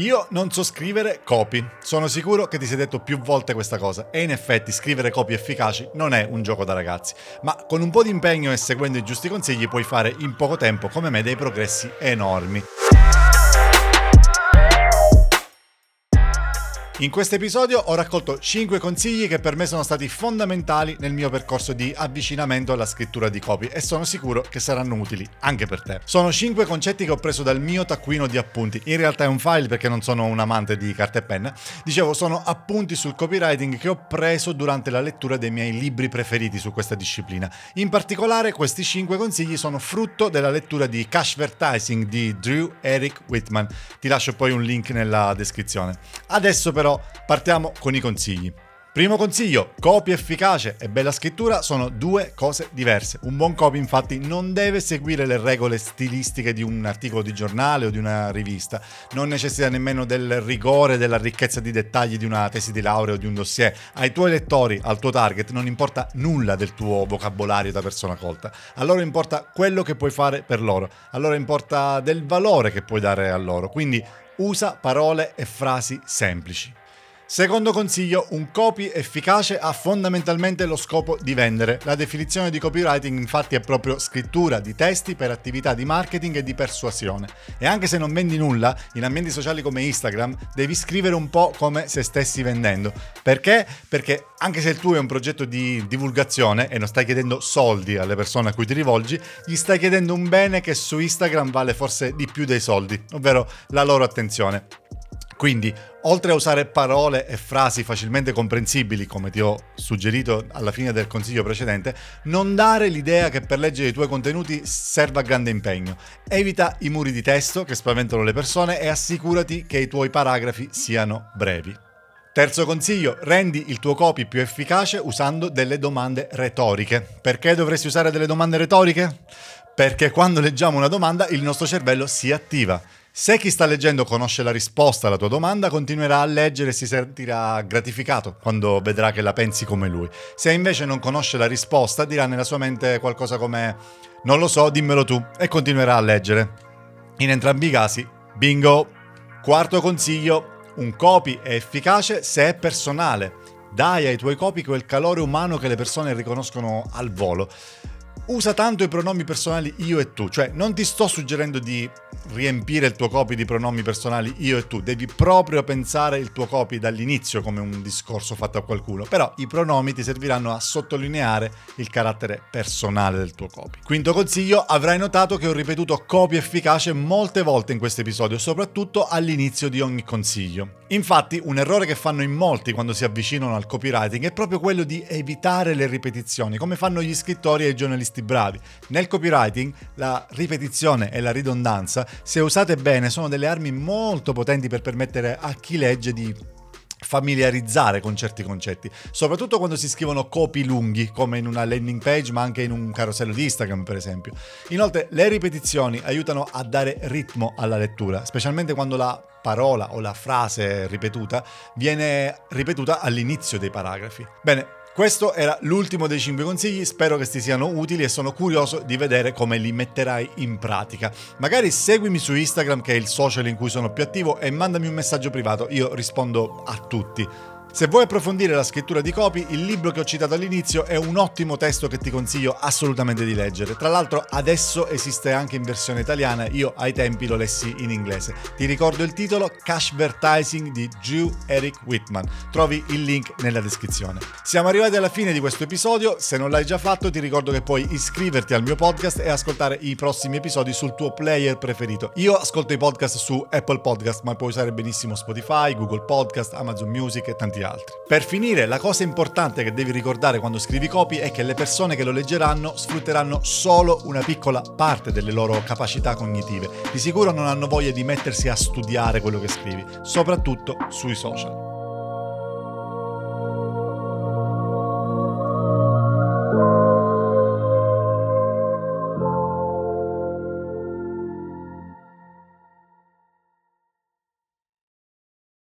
Io non so scrivere copy. Sono sicuro che ti sei detto più volte questa cosa e in effetti scrivere copy efficaci non è un gioco da ragazzi, ma con un po' di impegno e seguendo i giusti consigli puoi fare in poco tempo come me dei progressi enormi. In questo episodio ho raccolto 5 consigli che per me sono stati fondamentali nel mio percorso di avvicinamento alla scrittura di copy e sono sicuro che saranno utili anche per te. Sono 5 concetti che ho preso dal mio taccuino di appunti. In realtà è un file perché non sono un amante di carta e penna. Dicevo, sono appunti sul copywriting che ho preso durante la lettura dei miei libri preferiti su questa disciplina. In particolare questi 5 consigli sono frutto della lettura di Cashvertising di Drew Eric Whitman. Ti lascio poi un link nella descrizione. Adesso però però partiamo con i consigli. Primo consiglio, copy efficace e bella scrittura sono due cose diverse. Un buon copy infatti non deve seguire le regole stilistiche di un articolo di giornale o di una rivista, non necessita nemmeno del rigore, della ricchezza di dettagli di una tesi di laurea o di un dossier. Ai tuoi lettori, al tuo target, non importa nulla del tuo vocabolario da persona colta. A loro importa quello che puoi fare per loro, a loro importa del valore che puoi dare a loro. Quindi usa parole e frasi semplici. Secondo consiglio, un copy efficace ha fondamentalmente lo scopo di vendere. La definizione di copywriting infatti è proprio scrittura di testi per attività di marketing e di persuasione. E anche se non vendi nulla, in ambienti sociali come Instagram devi scrivere un po' come se stessi vendendo. Perché? Perché anche se il tuo è un progetto di divulgazione e non stai chiedendo soldi alle persone a cui ti rivolgi, gli stai chiedendo un bene che su Instagram vale forse di più dei soldi, ovvero la loro attenzione. Quindi, oltre a usare parole e frasi facilmente comprensibili, come ti ho suggerito alla fine del consiglio precedente, non dare l'idea che per leggere i tuoi contenuti serva grande impegno. Evita i muri di testo che spaventano le persone e assicurati che i tuoi paragrafi siano brevi. Terzo consiglio, rendi il tuo copy più efficace usando delle domande retoriche. Perché dovresti usare delle domande retoriche? Perché quando leggiamo una domanda il nostro cervello si attiva se chi sta leggendo conosce la risposta alla tua domanda, continuerà a leggere e si sentirà gratificato quando vedrà che la pensi come lui. Se invece non conosce la risposta, dirà nella sua mente qualcosa come non lo so, dimmelo tu e continuerà a leggere. In entrambi i casi, bingo! Quarto consiglio, un copy è efficace se è personale. Dai ai tuoi copy quel calore umano che le persone riconoscono al volo usa tanto i pronomi personali io e tu, cioè non ti sto suggerendo di riempire il tuo copy di pronomi personali io e tu, devi proprio pensare il tuo copy dall'inizio come un discorso fatto a qualcuno, però i pronomi ti serviranno a sottolineare il carattere personale del tuo copy. Quinto consiglio, avrai notato che ho ripetuto copy efficace molte volte in questo episodio, soprattutto all'inizio di ogni consiglio. Infatti, un errore che fanno in molti quando si avvicinano al copywriting è proprio quello di evitare le ripetizioni, come fanno gli scrittori e i giornalisti bravi. Nel copywriting la ripetizione e la ridondanza, se usate bene, sono delle armi molto potenti per permettere a chi legge di familiarizzare con certi concetti, soprattutto quando si scrivono copy lunghi, come in una landing page, ma anche in un carosello di Instagram, per esempio. Inoltre, le ripetizioni aiutano a dare ritmo alla lettura, specialmente quando la parola o la frase ripetuta viene ripetuta all'inizio dei paragrafi. Bene, questo era l'ultimo dei 5 consigli, spero che ti siano utili e sono curioso di vedere come li metterai in pratica. Magari seguimi su Instagram che è il social in cui sono più attivo e mandami un messaggio privato, io rispondo a tutti. Se vuoi approfondire la scrittura di copy, il libro che ho citato all'inizio è un ottimo testo che ti consiglio assolutamente di leggere. Tra l'altro adesso esiste anche in versione italiana, io ai tempi lo lessi in inglese. Ti ricordo il titolo Cashvertising di Drew Eric Whitman. Trovi il link nella descrizione. Siamo arrivati alla fine di questo episodio, se non l'hai già fatto ti ricordo che puoi iscriverti al mio podcast e ascoltare i prossimi episodi sul tuo player preferito. Io ascolto i podcast su Apple Podcast, ma puoi usare benissimo Spotify, Google Podcast, Amazon Music e tanti altri. Per finire, la cosa importante che devi ricordare quando scrivi copy è che le persone che lo leggeranno sfrutteranno solo una piccola parte delle loro capacità cognitive. Di sicuro non hanno voglia di mettersi a studiare quello che scrivi, soprattutto sui social.